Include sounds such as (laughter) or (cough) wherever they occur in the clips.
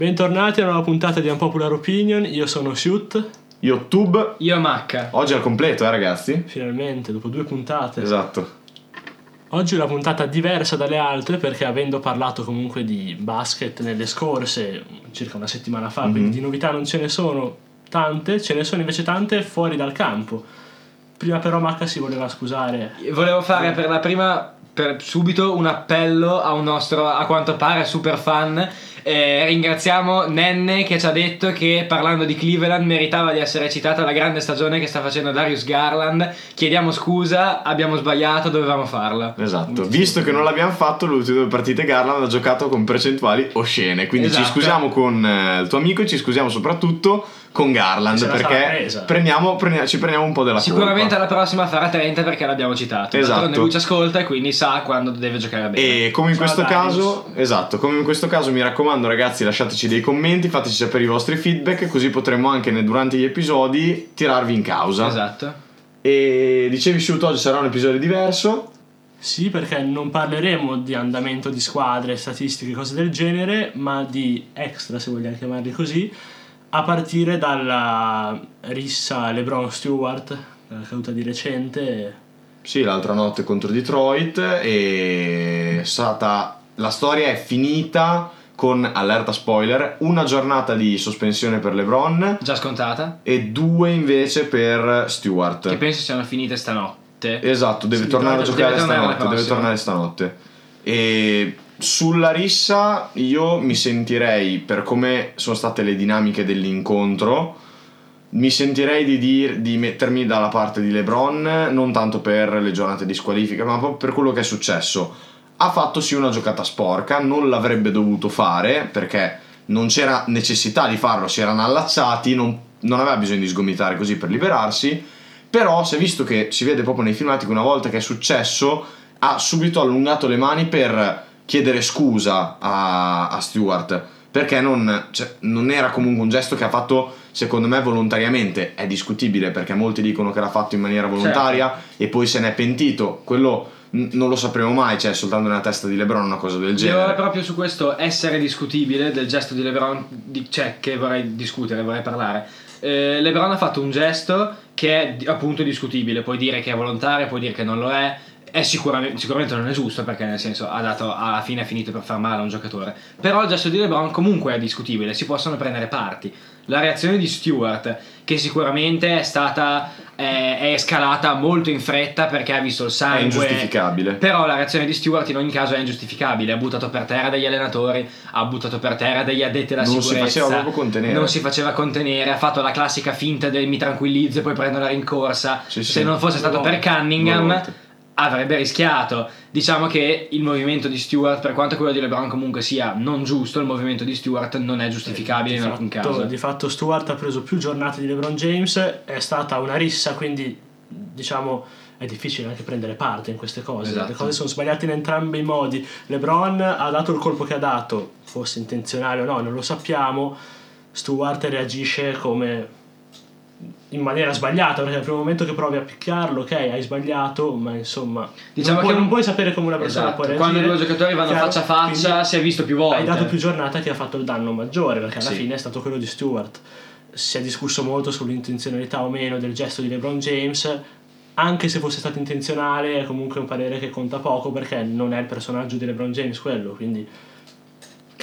Bentornati a una nuova puntata di Unpopular Opinion, io sono Shoot, Io Tube, Io Macca. oggi al completo, eh ragazzi? finalmente, dopo due puntate. Esatto. Oggi è una puntata diversa dalle altre perché avendo parlato comunque di basket nelle scorse, circa una settimana fa, quindi di novità non ce ne sono tante, ce ne sono invece tante fuori dal campo. Prima però Macca si voleva scusare. Volevo fare per la prima, per subito, un appello a un nostro, a quanto pare, super fan. Eh, ringraziamo Nenne che ci ha detto che parlando di Cleveland meritava di essere citata la grande stagione che sta facendo Darius Garland. Chiediamo scusa, abbiamo sbagliato, dovevamo farla. Esatto. Visto che non l'abbiamo fatto, le ultime due partite Garland ha giocato con percentuali oscene. Quindi ci Esatto. scusiamo con eh, il tuo amico e ci scusiamo soprattutto con Garland perché prendiamo, prenia- ci prendiamo un po' della Sicuramente colpa. alla prossima farà 30 perché l'abbiamo citato. Esatto. D'altronde lui ci ascolta e quindi sa quando deve giocare bene. E come in Ciao, questo Darius. caso, esatto, come in questo caso mi raccomando ragazzi lasciateci dei commenti, fateci sapere i vostri feedback così potremo anche durante gli episodi tirarvi in causa. Esatto. E dicevi Shoot, oggi sarà un episodio diverso. Sì, perché non parleremo di andamento di squadre, statistiche, cose del genere, ma di extra, se vogliamo chiamarli così, a partire dalla rissa LeBron Stewart, la caduta di recente. Sì, l'altra notte contro Detroit e è stata la storia è finita con allerta spoiler, una giornata di sospensione per LeBron Già scontata. e due invece per Che Stewart. penso siano finite stanotte. Esatto, deve Sì, tornare a deve- giocare deve tornare stanotte, deve prossima. tornare stanotte. E sulla rissa io mi sentirei per come sono state le dinamiche dell'incontro mi sentirei di, dir- di mettermi dalla parte di LeBron, non tanto per le giornate di squalifica, ma proprio per quello che è successo. Ha fatto sì una giocata sporca, non l'avrebbe dovuto fare perché non c'era necessità di farlo, si erano allacciati, non, non aveva bisogno di sgomitare così per liberarsi. Però si è visto che si vede proprio nei filmati che una volta che è successo ha subito allungato le mani per chiedere scusa a, a Stewart perché non, cioè, non era comunque un gesto che ha fatto secondo me volontariamente è discutibile perché molti dicono che l'ha fatto in maniera volontaria e poi se n'è pentito quello non lo sapremo mai cioè soltanto nella testa di LeBron una cosa del Io genere proprio su questo essere discutibile del gesto di LeBron, di, cioè che vorrei discutere, vorrei parlare. Eh, LeBron ha fatto un gesto che è appunto discutibile, puoi dire che è volontario, puoi dire che non lo è. È sicuramente, sicuramente non è giusto perché nel senso ha dato alla fine ha finito per far male a un giocatore. Però il gesto di LeBron comunque è discutibile, si possono prendere parti. La reazione di Stewart, che sicuramente è stata eh, è escalata molto in fretta perché ha visto il è sangue. ingiustificabile Però la reazione di Stewart in ogni caso è ingiustificabile. Ha buttato per terra degli allenatori, ha buttato per terra degli addetti alla Non si sicurezza. faceva proprio contenere. Non si faceva contenere. Ha fatto la classica finta del mi tranquillizzo e poi prendo la rincorsa. Sì, sì. Se non fosse stato per. Cunningham. Avrebbe rischiato. Diciamo che il movimento di Stewart, per quanto quello di LeBron comunque sia non giusto, il movimento di Stewart non è giustificabile in di alcun fatto, caso. di fatto Stewart ha preso più giornate di LeBron James, è stata una rissa, quindi diciamo è difficile anche prendere parte in queste cose. Esatto. Le cose sono sbagliate in entrambi i modi. LeBron ha dato il colpo che ha dato, fosse intenzionale o no, non lo sappiamo. Stewart reagisce come in maniera sbagliata perché al primo momento che provi a picchiarlo, ok, hai sbagliato, ma insomma, Diciamo non, puoi, che- non puoi sapere come una persona Esatto, può reagire. quando due giocatori vanno Chiaro? faccia a faccia, si è visto più volte. Hai dato più giornata che ha fatto il danno maggiore, perché alla Sì. fine è stato quello di Stewart. Si è discusso molto sull'intenzionalità o meno del gesto di LeBron James. Anche se fosse stato intenzionale, è comunque un parere che conta poco perché non è il personaggio di LeBron James quello. Quindi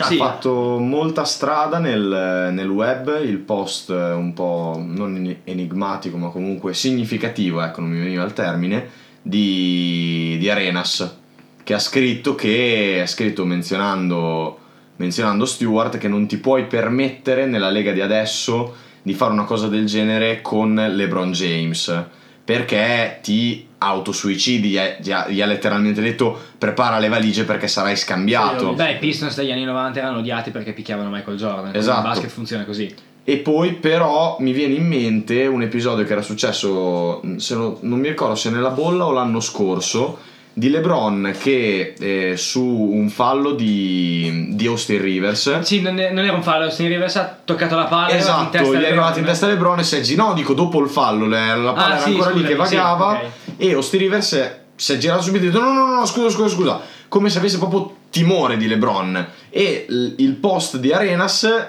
ha Sì. fatto molta strada nel, nel web il post eh, un po' non enigmatico ma comunque significativo ecco non mi veniva il termine di, di Arenas che ha scritto che ha scritto menzionando menzionando Stewart che non ti puoi permettere nella lega di adesso di fare una cosa del genere con LeBron James perché ti autosuicidi gli ha, gli ha- letteralmente detto prepara le valigie perché sarai scambiato Beh, i Pistons degli anni 90 erano odiati perché picchiavano Michael Jordan. Esatto. Il basket funziona così. E poi però mi viene in mente un episodio che era successo, se no- non mi ricordo se nella bolla o l'anno scorso, di LeBron che eh, su un fallo di, di Austin Rivers. Sì, non, è- non era un fallo. Austin Rivers ha toccato la palla. Esatto, gli è arrivato in donne. testa LeBron e si è gi- No, dico dopo il fallo, le- la palla Ah, era sì, ancora lì che scusami, sì, vagava ok. E Austin Rivers si è girato subito e ha detto no, no, no, scusa, scusa, scusa. Come se avesse proprio timore di LeBron e il post di Arenas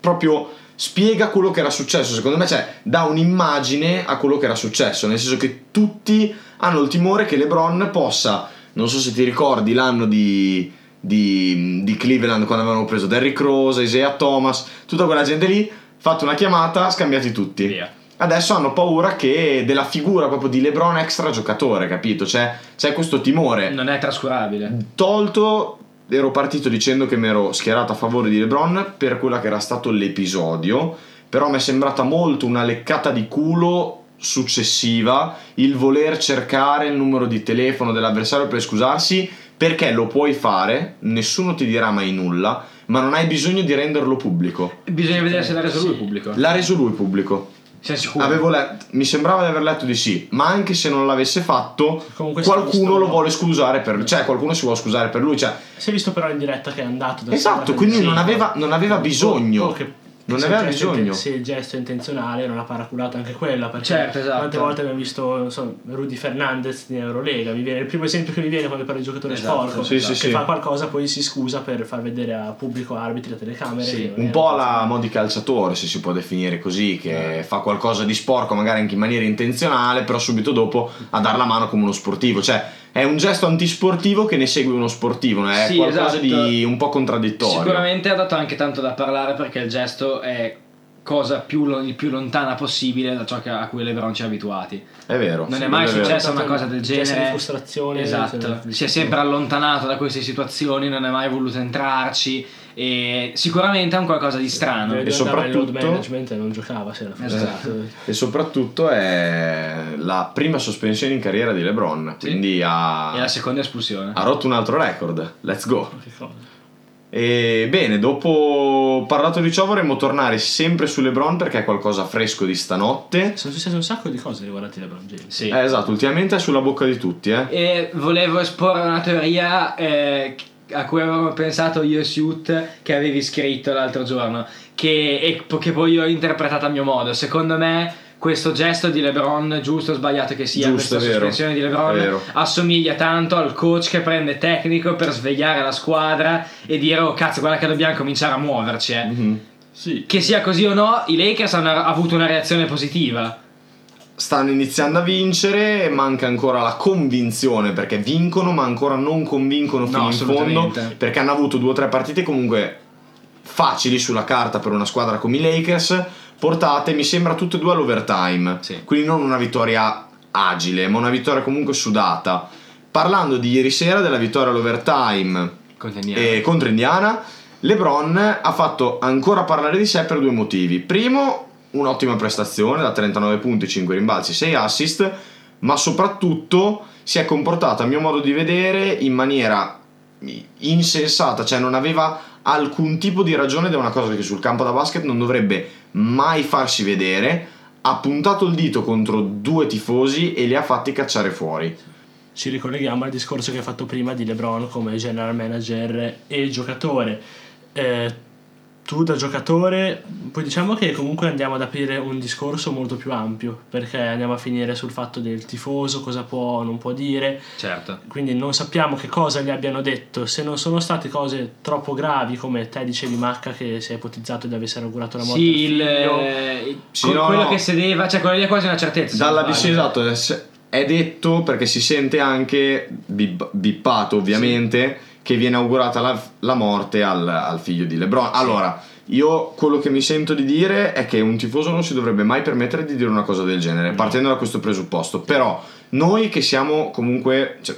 proprio spiega quello che era successo. Secondo me, cioè, dà un'immagine a quello che era successo, nel senso che tutti hanno il timore che LeBron possa, non so se ti ricordi l'anno di, di, di Cleveland quando avevano preso Derrick Rose, Isaiah Thomas, tutta quella gente lì, fatto una chiamata, scambiati tutti. Via. Adesso hanno paura che della figura proprio di LeBron extra giocatore, capito? C'è, c'è questo timore. Non è trascurabile. Tolto, ero partito dicendo che mi ero schierato a favore di LeBron per quella che era stato l'episodio, però mi è sembrata molto una leccata di culo successiva il voler cercare il numero di telefono dell'avversario per scusarsi perché lo puoi fare, nessuno ti dirà mai nulla, ma non hai bisogno di renderlo pubblico. Bisogna vedere se l'ha reso lui pubblico. L'ha reso lui pubblico. Sei sicuro? Avevo letto, mi sembrava di aver letto di sì, ma anche se non l'avesse fatto, Comunque qualcuno lo vuole scusare per cioè qualcuno si vuole scusare per lui, cioè Si è visto però in diretta che è andato da Esatto, quindi non aveva, non aveva bisogno. O che- non se aveva bisogno. inten- se il gesto è intenzionale era una paraculata anche quella perché Certo, esatto. quante volte abbiamo visto non so, Rudy Fernandez in Eurolega mi viene, il primo esempio che mi viene quando parla di giocatore Esatto, sporco sì, sì, che sì. fa qualcosa poi si scusa per far vedere a pubblico arbitri a telecamere Sì, Un po' alla modi calciatore, se si può definire così, che fa qualcosa di sporco, magari anche in maniera intenzionale, però subito dopo a dar la mano come uno sportivo. Cioè, è un gesto antisportivo che ne segue uno sportivo, no? è Sì, qualcosa esatto. di un po' contraddittorio. Sicuramente ha dato anche tanto da parlare perché il gesto è cosa più, il più lontana possibile da ciò che- a cui LeBron ci ha abituati. È vero. Non sì, è mai vero. successo una cosa del genere. frustrazione Esatto, si è sempre allontanato da queste situazioni, non è mai voluto entrarci e sicuramente è un qualcosa di strano. E load soprattutto- management e non giocava se era frustrato E soprattutto è la prima sospensione in carriera di LeBron, Sì. quindi ha, E la seconda espulsione. ha rotto un altro record. Let's go. Che cosa? E bene, dopo parlato di ciò vorremmo tornare sempre su LeBron perché è qualcosa fresco di stanotte. sono successe un sacco di cose riguardanti LeBron James Sì. Eh, esatto, ultimamente è sulla bocca di tutti, eh. E volevo esporre una teoria eh, a cui avevamo pensato io e Suit che avevi scritto l'altro giorno, che, e che poi io ho interpretato a mio modo. Secondo me questo gesto di LeBron, giusto o sbagliato che sia, Giusto, questa vero. sospensione di LeBron assomiglia tanto al coach che prende tecnico per svegliare la squadra e dire oh cazzo guarda che dobbiamo cominciare a muoverci. eh." Mhm. sì Che sia così o no, i Lakers hanno avuto una reazione positiva. Stanno iniziando a vincere, manca ancora la convinzione perché vincono, ma ancora non convincono fino in fondo perché hanno avuto due o tre partite comunque facili sulla carta per una squadra come i Lakers, portate mi sembra tutte e due all'overtime. Sì. Quindi non una vittoria agile, ma una vittoria comunque sudata. Parlando di ieri sera della vittoria all'overtime Contendiamo. e contro Indiana, LeBron ha fatto ancora parlare di sé per due motivi. Primo, un'ottima prestazione da 39 punti, 5 rimbalzi, 6 assist, ma soprattutto si è comportato a mio modo di vedere in maniera insensata, cioè non aveva alcun tipo di ragione ed è una cosa che sul campo da basket non dovrebbe mai farsi vedere. Ha puntato il dito contro due tifosi e li ha fatti cacciare fuori. ci ricolleghiamo al discorso che hai fatto prima di LeBron come general manager e giocatore. Eh, tu da giocatore, poi diciamo che comunque andiamo ad aprire un discorso molto più ampio, perché andiamo a finire sul fatto del tifoso, cosa può o non può dire, Certo. quindi non sappiamo che cosa gli abbiano detto, se non sono state cose troppo gravi come te dicevi Macca che si è ipotizzato di avessero augurato la morte Sì, il, il- Sì, no, quello no. che sedeva, cioè quello lì è quasi una certezza. Dalla sì, sbaglio. esatto, è- detto perché si sente anche bip- bippato ovviamente che viene augurata la, la morte al, al figlio di LeBron. Allora, io quello che mi sento di dire è che un tifoso non si dovrebbe mai permettere di dire una cosa del genere, partendo da questo presupposto. Però noi che siamo comunque cioè,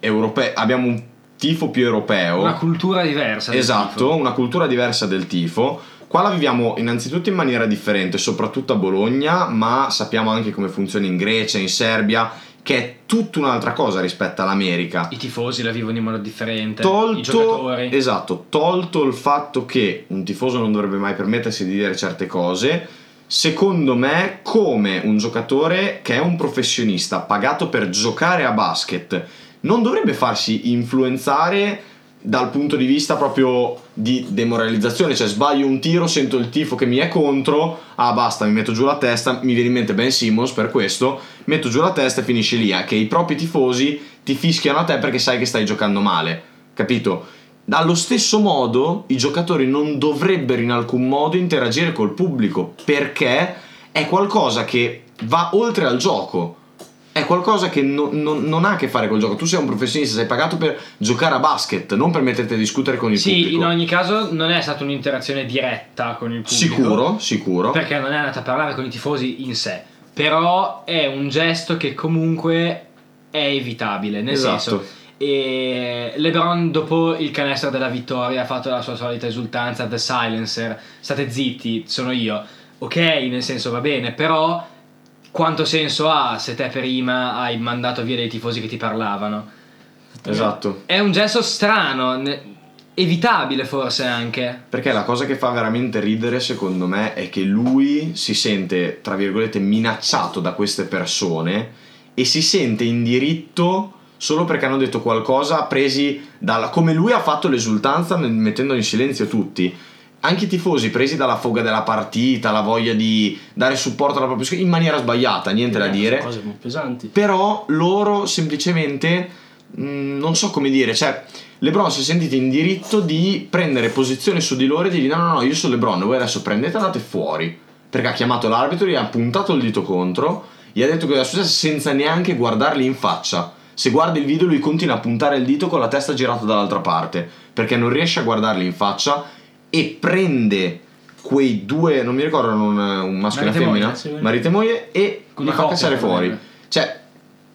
europei, abbiamo un tifo più europeo. Una cultura diversa. Esatto, una cultura diversa del tifo. Qua la viviamo innanzitutto in maniera differente, soprattutto a Bologna, ma sappiamo anche come funziona in Grecia, in Serbia, che è tutta un'altra cosa rispetto all'America. I tifosi la vivono in modo differente. Tolto, esatto, tolto il fatto che un tifoso non dovrebbe mai permettersi di dire certe cose, secondo me come un giocatore che è un professionista pagato per giocare a basket non dovrebbe farsi influenzare dal punto di vista proprio di demoralizzazione, cioè sbaglio un tiro, sento il tifo che mi è contro, ah basta, mi metto giù la testa, mi viene in mente Ben Simmons per questo, metto giù la testa e finisce lì, eh, che i propri tifosi ti fischiano a te perché sai che stai giocando male. capito? Allo stesso modo i giocatori non dovrebbero in alcun modo interagire col pubblico perché è qualcosa che va oltre al gioco. È qualcosa che no- no- non ha a che fare col gioco. Tu sei un professionista, sei pagato per giocare a basket, non per metterti a discutere con il Sì, pubblico. in ogni caso non è stata un'interazione diretta con il pubblico. Sicuro, sicuro. Perché non è andata a parlare con i tifosi in sé. Però è un gesto che comunque è evitabile. Nel Esatto. senso, e LeBron dopo il canestro della vittoria ha fatto la sua solita esultanza, The Silencer, state zitti, sono io. Ok, nel senso va bene, però quanto senso ha se te prima hai mandato via dei tifosi che ti parlavano? Esatto. È un gesto strano, evitabile forse anche. Perché la cosa che fa veramente ridere, secondo me, è che lui si sente, tra virgolette, minacciato da queste persone e si sente in diritto solo perché hanno detto qualcosa presi dalla... come lui ha fatto l'esultanza mettendo in silenzio tutti. Anche i tifosi presi dalla foga della partita, la voglia di dare supporto alla propria squadra in maniera sbagliata, niente da Eh, dire. sono cose molto pesanti. Però loro semplicemente mh, non so come dire, cioè LeBron si è sentito in diritto di prendere posizione su di loro e di dire no no no io sono LeBron, voi adesso prendete e andate fuori. Perché ha chiamato l'arbitro, gli ha puntato il dito contro, gli ha detto che era successo senza neanche guardarli in faccia. Se guardi il video lui continua a puntare il dito con la testa girata dall'altra parte, perché non riesce a guardarli in faccia e prende quei due, non mi ricordo un, un maschio e una femmina, moglie, sì, marito e moglie, e li fa cacciare fuori. Cioè,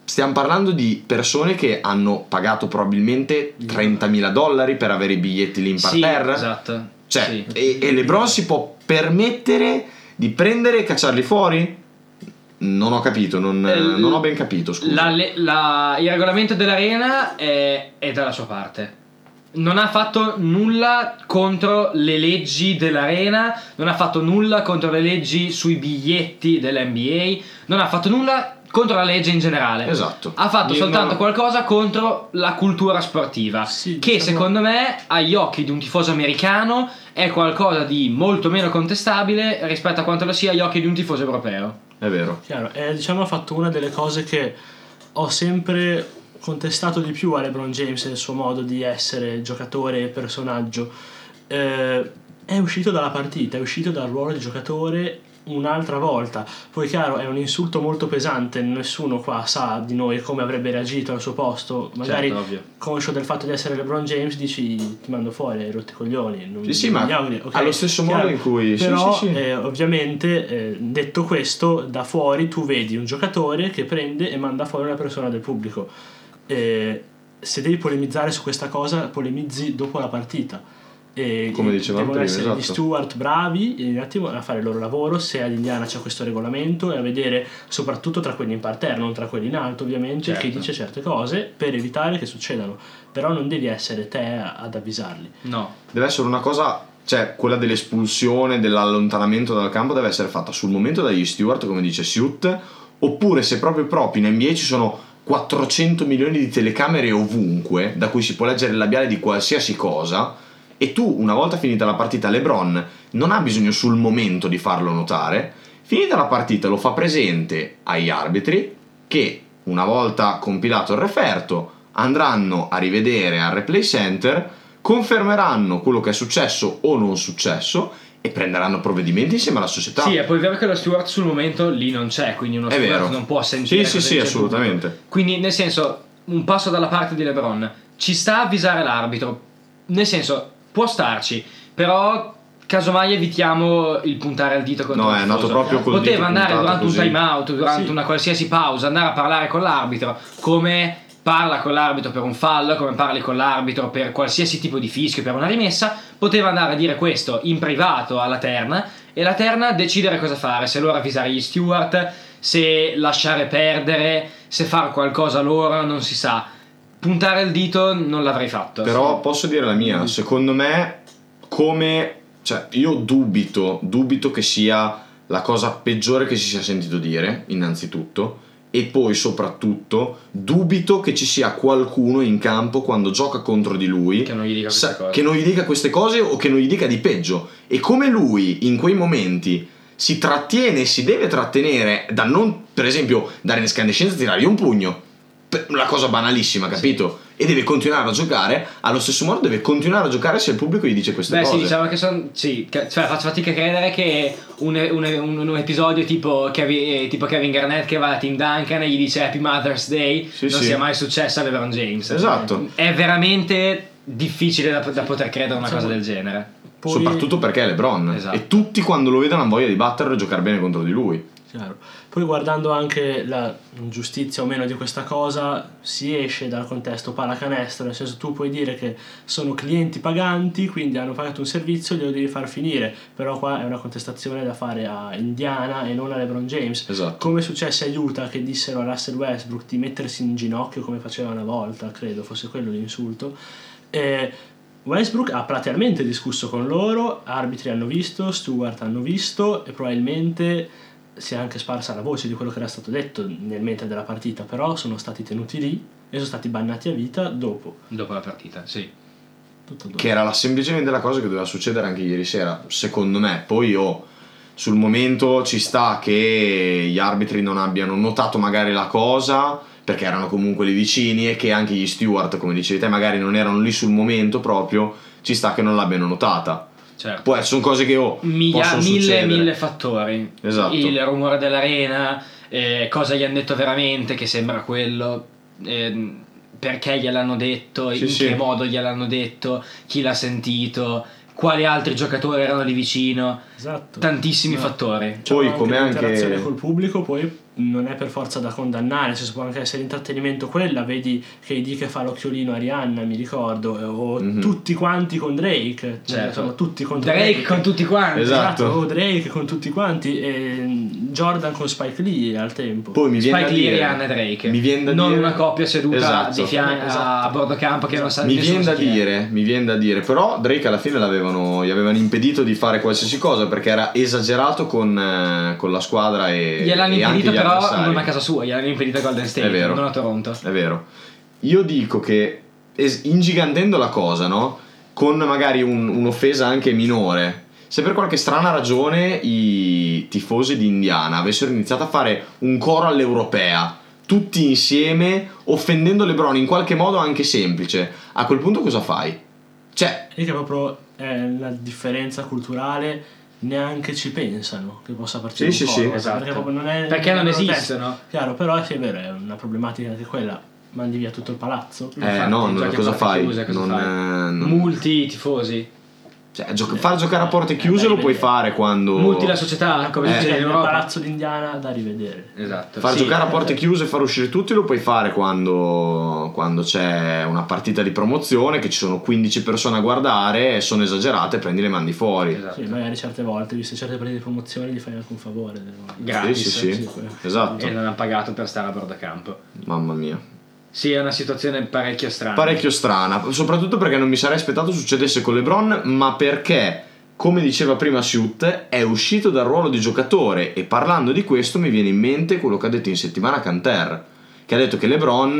stiamo parlando di persone che hanno pagato probabilmente 30.000 dollari per avere i biglietti lì in Sì, parterra. esatto. Cioè, Sì. e, e LeBron si può permettere di prendere e cacciarli fuori? Non ho capito, non, Eh, non ho ben capito, scusa. La- la- il regolamento dell'arena è, è dalla sua parte. Non ha fatto nulla contro le leggi dell'arena, non ha fatto nulla contro le leggi sui biglietti dell'NBA, non ha fatto nulla contro la legge in generale. Esatto. Ha fatto Io soltanto non- qualcosa contro la cultura sportiva, Sì, che diciamo- secondo me agli occhi di un tifoso americano è qualcosa di molto meno contestabile rispetto a quanto lo sia agli occhi di un tifoso europeo. È vero. Chiaro, eh, diciamo ha fatto una delle cose che ho sempre contestato di più a LeBron James nel suo modo di essere giocatore e personaggio. Eh, è uscito dalla partita, è uscito dal ruolo di giocatore un'altra volta. Poi chiaro, è un insulto molto pesante, nessuno qua sa di noi come avrebbe reagito al suo posto. Magari Certo, conscio del fatto di essere LeBron James dici ti mando fuori, hai rotto i coglioni. Non, Sì, sì, ma mi auguri, ok, allo stesso modo in cui- sì, Però sì, sì. eh, ovviamente eh, detto questo, da fuori tu vedi un giocatore che prende e manda fuori una persona del pubblico. Eh, se devi polemizzare su questa cosa, polemizzi dopo la partita. E Come dicevamo devono prima, essere gli esatto. steward bravi un attimo a fare il loro lavoro se ad Indiana c'è questo regolamento e a vedere soprattutto tra quelli in parterre non tra quelli in alto ovviamente Certo. chi dice certe cose per evitare che succedano però non devi essere te ad avvisarli No. Deve essere una cosa, cioè quella dell'espulsione, dell'allontanamento dal campo deve essere fatta sul momento dagli steward, come dice Suit, oppure se proprio proprio in NBA ci sono 400 milioni di telecamere ovunque, da cui si può leggere il labiale di qualsiasi cosa, e tu una volta finita la partita LeBron non ha bisogno sul momento di farlo notare, finita la partita lo fa presente agli arbitri che una volta compilato il referto andranno a rivedere al replay center, confermeranno quello che è successo o non successo e prenderanno provvedimenti insieme alla società. Sì, è poi vero che lo steward sul momento lì non c'è, quindi uno È steward vero. non può sentire. Sì, sì, sì, assolutamente. pubblico. Quindi, nel senso, un passo dalla parte di LeBron ci sta a avvisare l'arbitro. Nel senso, può starci, però casomai evitiamo il puntare il dito contro No, il tifoso. proprio col Poteva andare durante così. un time out, durante Sì. una qualsiasi pausa, andare a parlare con l'arbitro, come parla con l'arbitro per un fallo, come parli con l'arbitro per qualsiasi tipo di fischio, per una rimessa, poteva andare a dire questo in privato alla terna e la terna decidere cosa fare, se loro avvisare gli steward, se lasciare perdere, se fare qualcosa loro, non si sa. Puntare il dito non l'avrei fatto. Però posso dire la mia, secondo me come cioè io dubito, dubito che sia la cosa peggiore che si sia sentito dire, innanzitutto, e poi soprattutto dubito che ci sia qualcuno in campo quando gioca contro di lui Che non gli dica queste sa- cose. non gli dica queste cose o che non gli dica di peggio. E come lui in quei momenti si trattiene, si deve trattenere da non, per esempio, dare in escandescenza e tirargli un pugno. La cosa banalissima, capito? E deve continuare a giocare, allo stesso modo deve continuare a giocare se il pubblico gli dice queste Beh, cose. sì, diciamo che sono. Sì, cioè faccio fatica a credere che un, un- un- un episodio tipo Kevin, eh, tipo Kevin Garnett che va da Tim Duncan e gli dice Happy Mother's Day Sì, non sì. sia mai successo a LeBron James. Esatto. È veramente difficile da, da poter credere a una Sì. cosa del genere. Poi- Soprattutto perché è LeBron. Esatto. E tutti quando lo vedono hanno voglia di batterlo e giocare bene contro di lui. Chiaro. Poi guardando anche la giustizia o meno di questa cosa, si esce dal contesto pallacanestro, nel senso tu puoi dire che sono clienti paganti, quindi hanno pagato un servizio, glielo devi far finire, però qua è una contestazione da fare a Indiana e non a LeBron James. Esatto. Come successe a Utah che dissero a Russell Westbrook di mettersi in ginocchio come faceva una volta, credo fosse quello l'insulto. E Westbrook ha platealmente discusso con loro, arbitri hanno visto, Stewart hanno visto e probabilmente si è anche sparsa la voce di quello che era stato detto nel mentre della partita, però sono stati tenuti lì e sono stati bannati a vita dopo. Dopo la partita, sì. Tutto dopo. Che era la semplicemente la cosa che doveva succedere anche ieri sera, secondo me. Poi oh, sul momento ci sta che gli arbitri non abbiano notato magari la cosa, perché erano comunque lì vicini e che anche gli steward, come dicevi te, magari non erano lì sul momento proprio, ci sta che non l'abbiano notata. Certo. Poi sono cose che oh, Miglia- mille, mille fattori. Esatto. Il rumore dell'arena, eh, cosa gli hanno detto veramente, che sembra quello, ehm, perché gliel'hanno detto, Sì, in sì. che modo gliel'hanno detto, chi l'ha sentito, quali altri giocatori erano lì vicino, Esatto. tantissimi No. fattori. C'è Poi come anche- l'interazione col pubblico poi non è per forza da condannare, senso può anche essere intrattenimento quella, vedi KD che fa l'occhiolino a Rihanna, mi ricordo, eh, o Mhm. tutti quanti con Drake, cioè, Certo. sono tutti contro Drake con tutti quanti. Esatto. o Drake con tutti quanti e Jordan con Spike Lee al tempo. Poi mi viene Spike Lee, dire, Rihanna e Drake. Mi viene da non dire- una coppia seduta Esatto. di fianco Esatto. a bordo campo che non sa Mi viene da dire, mi viene da dire, però Drake alla fine l'avevano, gli avevano impedito di fare qualsiasi cosa perché era esagerato con, eh, con la squadra e, Gliel'hanno e anche impedito gli però avversari. non a casa sua, gliel'hanno impedito a Golden State, È vero. non a Toronto. È vero. Io dico che es- ingigantendo la cosa, no? Con magari un- un'offesa anche minore. Se per qualche strana ragione i tifosi di Indiana avessero iniziato a fare un coro all'europea, tutti insieme, offendendo LeBron in qualche modo anche semplice, a quel punto cosa fai? Cioè, E che proprio è la differenza culturale neanche ci pensano che possa partire Sì, un sì, sì, perché esatto. proprio non è Perché non esistono. Chiaro, però sì, è vero, è una problematica anche quella. Mandi via tutto il palazzo. eh, Infatti, no, a cosa fai? chiuse, cosa non, fai? eh, non- Multi tifosi, cioè, gio- far giocare a porte Eh, chiuse lo puoi fare quando... multi la società, come Eh. succede in nel Europa. palazzo d'Indiana da rivedere. Esatto. Far sì. giocare a porte chiuse e far uscire tutti lo puoi fare quando, quando c'è una partita di promozione che ci sono 15 persone a guardare e sono esagerate prendi le mandi fuori. Esatto. Sì, magari certe volte, viste certe partite di promozione, gli fai anche un favore. Gratis. Sì, sì, sì. Esatto. E non hanno pagato per stare a bordo campo. Mamma mia. Sì, è una situazione parecchio strana. Parecchio strana, soprattutto perché non mi sarei aspettato succedesse con LeBron, ma perché, come diceva prima Suit, è uscito dal ruolo di giocatore e parlando di questo mi viene in mente quello che ha detto in settimana Canter, che ha detto che LeBron,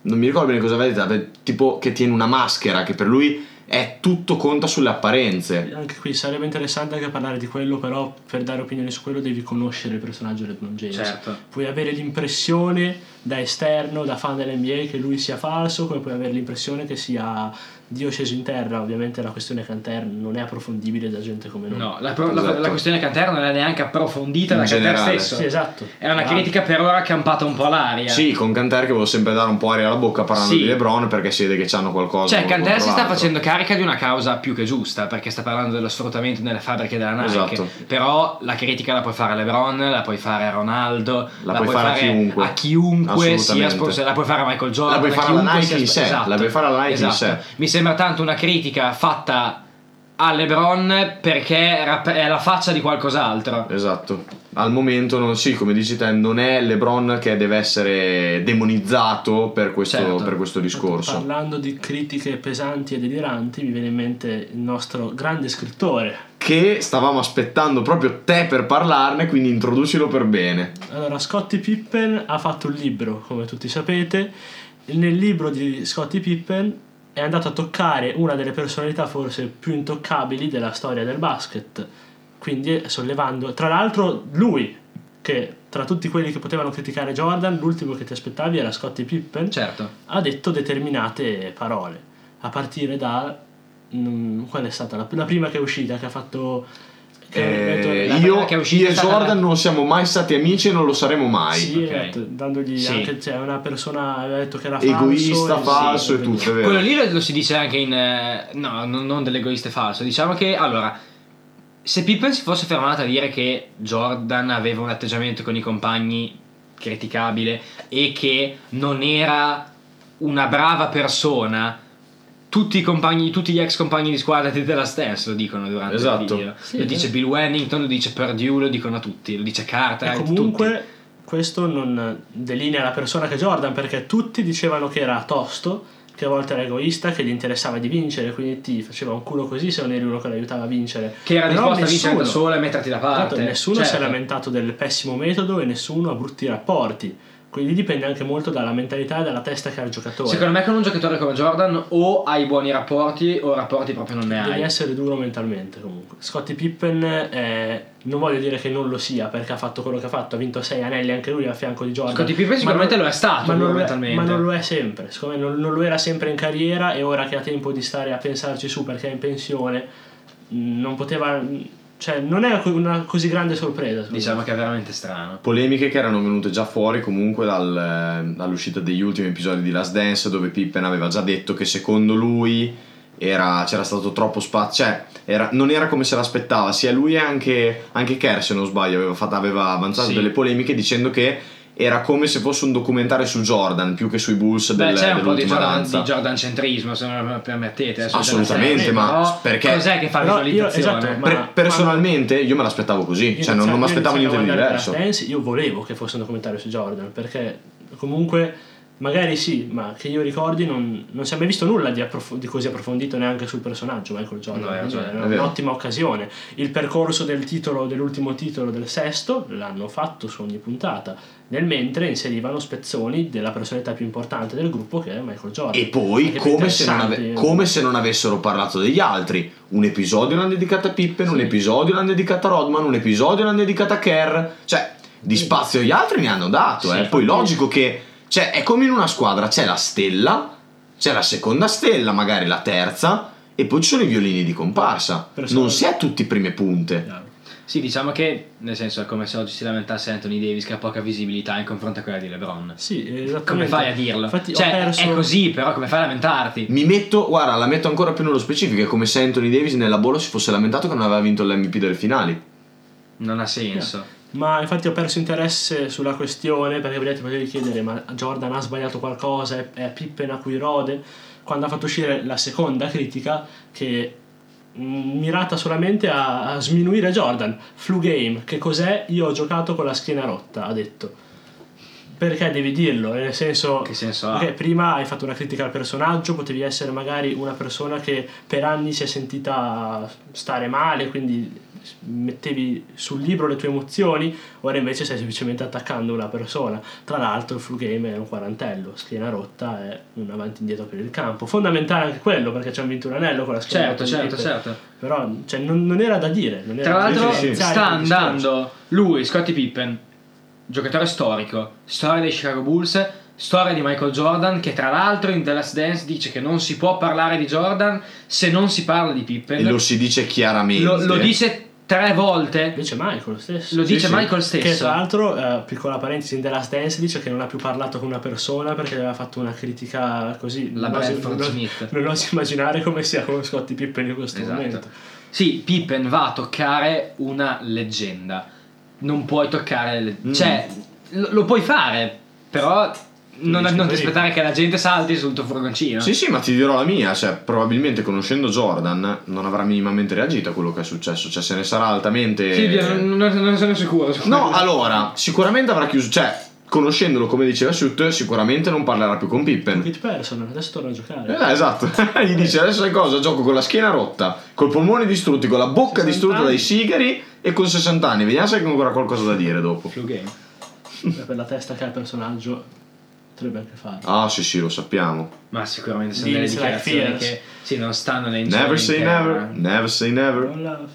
non mi ricordo bene cosa aveva detto, tipo che tiene una maschera, che per lui è tutto conta sulle apparenze. Anche qui sarebbe interessante anche parlare di quello, però per dare opinioni su quello devi conoscere il personaggio LeBron James. Certo. Puoi avere l'impressione da esterno, da fan dell'NBA, che lui sia falso, come puoi avere l'impressione che sia Dio sceso in terra. Ovviamente la questione Canter non è approfondibile da gente come noi. No, la, pro- la- Esatto. la questione Canter non è neanche approfondita In da Canter generale. stesso. Sì, esatto. È una Ah, critica per ora campata un po' all'aria. Sì, con Canter che volevo sempre dare un po' aria alla bocca parlando Sì. di LeBron perché si vede che hanno qualcosa. Cioè, Canter si sta facendo carica di una causa più che giusta, perché sta parlando dello sfruttamento nelle fabbriche della Nike. Esatto. Però la critica la puoi fare a LeBron, la puoi fare a Ronaldo, La puoi fare a chiunque. a chiunque sia Assolutamente. sponsor- la puoi fare a Michael Jordan, La puoi fare alla chiunque Nike sia in sé, esatto. la puoi fare alla Nike in Esatto. sé. Mi sembra tanto una critica fatta a LeBron perché è la faccia di qualcos'altro. Esatto. Al momento, non, sì, come dici te, non è LeBron che deve essere demonizzato per questo, Certo. per questo discorso. Parlando di critiche pesanti e deliranti, mi viene in mente il nostro grande scrittore. Che stavamo aspettando proprio te per parlarne, quindi introducilo per bene. Allora, Scottie Pippen ha fatto un libro, come tutti sapete. Nel libro di Scottie Pippen è andato a toccare una delle personalità forse più intoccabili della storia del basket. Quindi sollevando, tra l'altro, lui che tra tutti quelli che potevano criticare Jordan, l'ultimo che ti aspettavi era Scottie Pippen, Certo. ha detto determinate parole, a partire da... mm, qual è stata la, la prima che è uscita, che ha fatto... che Eh, detto- io, che è uscita io e Jordan la- non siamo mai stati amici e non lo saremo mai. Sì, ok. esatto, dandogli Sì. anche cioè, una persona aveva detto che era falso Egoista, e- falso sì, e tutto, è vero. Quello lì lo, si dice anche in... eh, no, non, non dell'egoista falso. Diciamo che, allora, se Pippen si fosse fermato a dire che Jordan aveva un atteggiamento con i compagni criticabile e che non era una brava persona, tutti i compagni, tutti gli ex compagni di squadra di The Last Dance lo dicono durante Esatto. il video. Sì, lo dice. Bill Wennington, lo dice Purdue, lo dicono tutti, lo dice Carter, E tutti. comunque questo non delinea la persona che è Jordan perché tutti dicevano che era tosto, che a volte era egoista, che gli interessava di vincere, quindi ti faceva un culo così se non eri uno che lo aiutava a vincere. Che era Però disposto a vincere da nessuno- solo e metterti da parte. Esatto, nessuno si è Certo. lamentato del pessimo metodo e nessuno ha brutti rapporti. Quindi dipende anche molto dalla mentalità e dalla testa che ha il giocatore. Secondo me con un giocatore come Jordan o hai buoni rapporti o rapporti proprio non ne Devi hai. essere duro mentalmente comunque. Scottie Pippen eh, non voglio dire che non lo sia perché ha fatto quello che ha fatto, ha vinto sei anelli anche lui a fianco di Jordan. Scottie Pippen sicuramente non- lo è stato ma non, è, mentalmente. ma non lo è sempre. Secondo me non, non lo era sempre in carriera e ora che ha tempo di stare a pensarci su perché è in pensione, mh, non poteva. Cioè, non è una così grande sorpresa. Diciamo me. che è veramente strano. Polemiche che erano venute già fuori comunque dal, eh, dall'uscita degli ultimi episodi di Last Dance dove Pippen aveva già detto che secondo lui era- c'era stato troppo spazio, cioè era- non era come se l'aspettava, sia lui e anche, anche Kerr se non sbaglio aveva, fatto- aveva avanzato Sì. delle polemiche dicendo che era come se fosse un documentario su Jordan più che sui Bulls Beh, del, c'è un po' di Jordan, danza. di Jordan centrismo, se non me lo permettete. Assolutamente, ma però perché- Cos'è che fa Però io- visualizzazione? esatto, ma- Per- personalmente io me l'aspettavo così, Io cioè non, non mi iniziai- aspettavo io niente di diverso. Dance, io volevo che fosse un documentario su Jordan perché comunque magari sì, ma che io ricordi non, non si è mai visto nulla di, approf- di così approfondito neanche sul personaggio Michael Jordan. No, è un'ottima occasione. Il percorso del titolo, dell'ultimo titolo del sesto l'hanno fatto su ogni puntata. Nel mentre inserivano spezzoni della personalità più importante del gruppo che è Michael Jordan. E poi, come se, non ave- come se non avessero parlato degli altri, un episodio l'hanno dedicato a Pippen, un Sì. episodio l'hanno dedicato a Rodman, un episodio l'hanno dedicato a Kerr. Cioè, di spazio agli altri ne hanno dato. Sì, eh. Poi, logico che, cioè, è come in una squadra: c'è la stella, c'è la seconda stella, magari la terza, e poi ci sono i violini di comparsa. Persone- Non si è tutti prime punte. Chiaro. Sì, diciamo che, nel senso, è come se oggi si lamentasse Anthony Davis che ha poca visibilità in confronto a quella di LeBron. Sì, esattamente. Come fai a dirlo? Infatti cioè, perso- è così, però come fai a lamentarti? Mi metto, guarda, la metto ancora più nello specifico: è come se Anthony Davis nella bolla si fosse lamentato che non aveva vinto l'MVP delle finali. Non ha senso. Ma infatti ho perso interesse sulla questione perché vedete potevi chiedere ma Jordan ha sbagliato qualcosa, è, è Pippen a cui rode, quando ha fatto uscire la seconda critica che mirata solamente a, a sminuire Jordan. Flu game, che cos'è? Io ho giocato con la schiena rotta, ha detto. Perché devi dirlo? Nel senso Che senso ha? prima hai fatto una critica al personaggio, potevi essere magari una persona che per anni si è sentita stare male, quindi mettevi sul libro le tue emozioni, ora invece stai semplicemente attaccando una persona. Tra l'altro il flu game è un quarantello, schiena rotta è un avanti e indietro per il campo. Fondamentale anche quello perché ci hanno vinto un anello con la schiena Certo, certo, certo. Però cioè, non, non era da dire. Non era Tra l'altro sì, sta discorso. andando lui, Scottie Pippen, giocatore storico, storia dei Chicago Bulls, storia di Michael Jordan, che tra l'altro in The Last Dance dice che non si può parlare di Jordan se non si parla di Pippen. E lo si dice chiaramente. Lo- lo dice tre volte. Invece Michael stesso. Lo Sì, dice sì. Michael Che stesso. tra l'altro, eh, piccola parentesi, in The Last Dance dice che non ha più parlato con una persona perché gli aveva fatto una critica così. La non Bradford non, Smith. non oso immaginare come sia con Scottie Pippen in questo Esatto. momento. Sì, Pippen va a toccare una leggenda. Non puoi toccare. le- Mm. Cioè, lo, lo puoi fare, però non, non ti aspettare che la gente salti sul tuo furgoncino. Sì, sì, ma ti dirò la mia, cioè, probabilmente conoscendo Jordan non avrà minimamente reagito a quello che è successo, cioè se ne sarà altamente... Sì, non, non- non sono sicuro. No, allora, sicuramente avrà chiuso, cioè, conoscendolo come diceva Shoot, sicuramente non parlerà più con Pippen. Kit Person adesso torna a giocare. Eh, esatto, (laughs) gli dice adesso sai cosa? Gioco con la schiena rotta, col polmone distrutti, con la bocca 60 distrutta anni. dai sigari e con 60 anni. Vediamo se hai ancora qualcosa da dire dopo. Flu game. (laughs) Per la testa che ha il personaggio, potrebbe anche farlo. Ah, sì, sì, lo sappiamo. Ma sicuramente sono Deals delle dichiarazioni che sì, non stanno né in Never say never, never say never.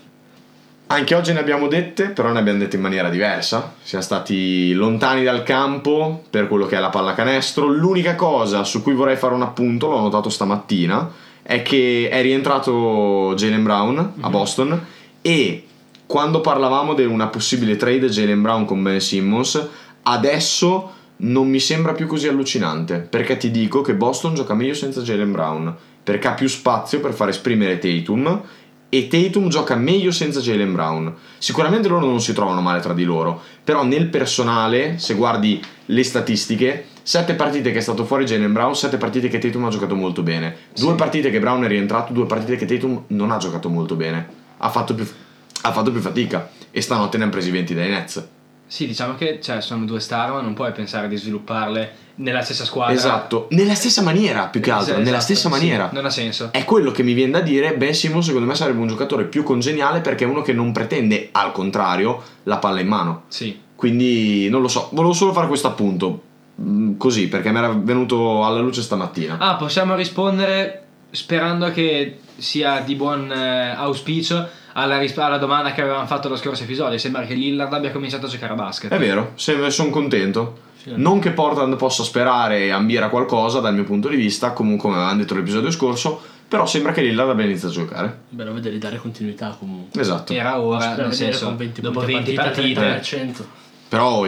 Anche oggi ne abbiamo dette, però ne abbiamo dette in maniera diversa. Siamo stati lontani dal campo per quello che è la pallacanestro. L'unica cosa su cui vorrei fare un appunto, l'ho notato stamattina, è che è rientrato Jalen Brown a Boston e quando parlavamo di una possibile trade Jalen Brown con Ben Simmons, adesso non mi sembra più così allucinante, perché ti dico che Boston gioca meglio senza Jalen Brown, perché ha più spazio per far esprimere Tatum e Tatum gioca meglio senza Jalen Brown. Sicuramente loro non si trovano male tra di loro, però nel personale, se guardi le statistiche, sette partite che è stato fuori Jalen Brown, sette partite che Tatum ha giocato molto bene. Due Sì. partite che Brown è rientrato, due partite che Tatum non ha giocato molto bene. Ha fatto più, ha fatto più fatica e stanotte ne hanno presi 20 dai Nets. Sì, diciamo che cioè, sono due star, ma non puoi pensare di svilupparle nella stessa squadra. Esatto, nella stessa maniera più che altro, Esatto, nella stessa maniera. non ha senso. È quello che mi viene da dire, Ben Simmons secondo me sarebbe un giocatore più congeniale perché è uno che non pretende, al contrario, la palla in mano. Sì. Quindi non lo so, volevo solo fare questo appunto, mm, così, perché mi era venuto alla luce stamattina. Ah, possiamo rispondere sperando che sia di buon eh, auspicio alla, ris- alla domanda che avevamo fatto lo scorso episodio. Sembra che Lillard abbia cominciato a giocare a basket. È vero, sono contento. Non che Portland possa sperare e ambire a qualcosa dal mio punto di vista, comunque come avevamo detto l'episodio scorso, però sembra che Lillard abbia iniziato a giocare. Bello vedere dare continuità comunque. Esatto. Era ora, Spero nel senso, con 20 dopo punti a 20 partita, partite. 30%. Però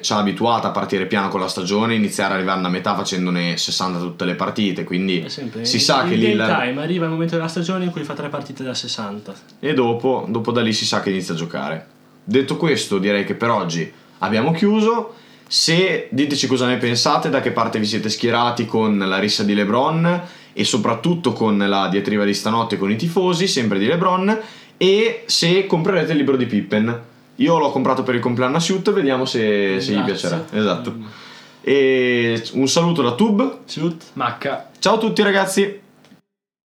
ci ha abituato a partire piano con la stagione, iniziare ad arrivare a metà facendone 60 tutte le partite, quindi sempre si sa il che game Lillard... time arriva il momento della stagione in cui fa tre partite da 60. E dopo, dopo da lì si sa che inizia a giocare. Detto questo, direi che per oggi abbiamo chiuso. Se diteci cosa ne pensate, da che parte vi siete schierati con la rissa di LeBron e soprattutto con la diatriba di stanotte con i tifosi, sempre di LeBron, e se comprerete il libro di Pippen. Io l'ho comprato per il compleanno a Shoot, vediamo se, se gli piacerà. Esatto. Mm. E un saluto da Tube. Shoot. Macca. Ciao a tutti ragazzi!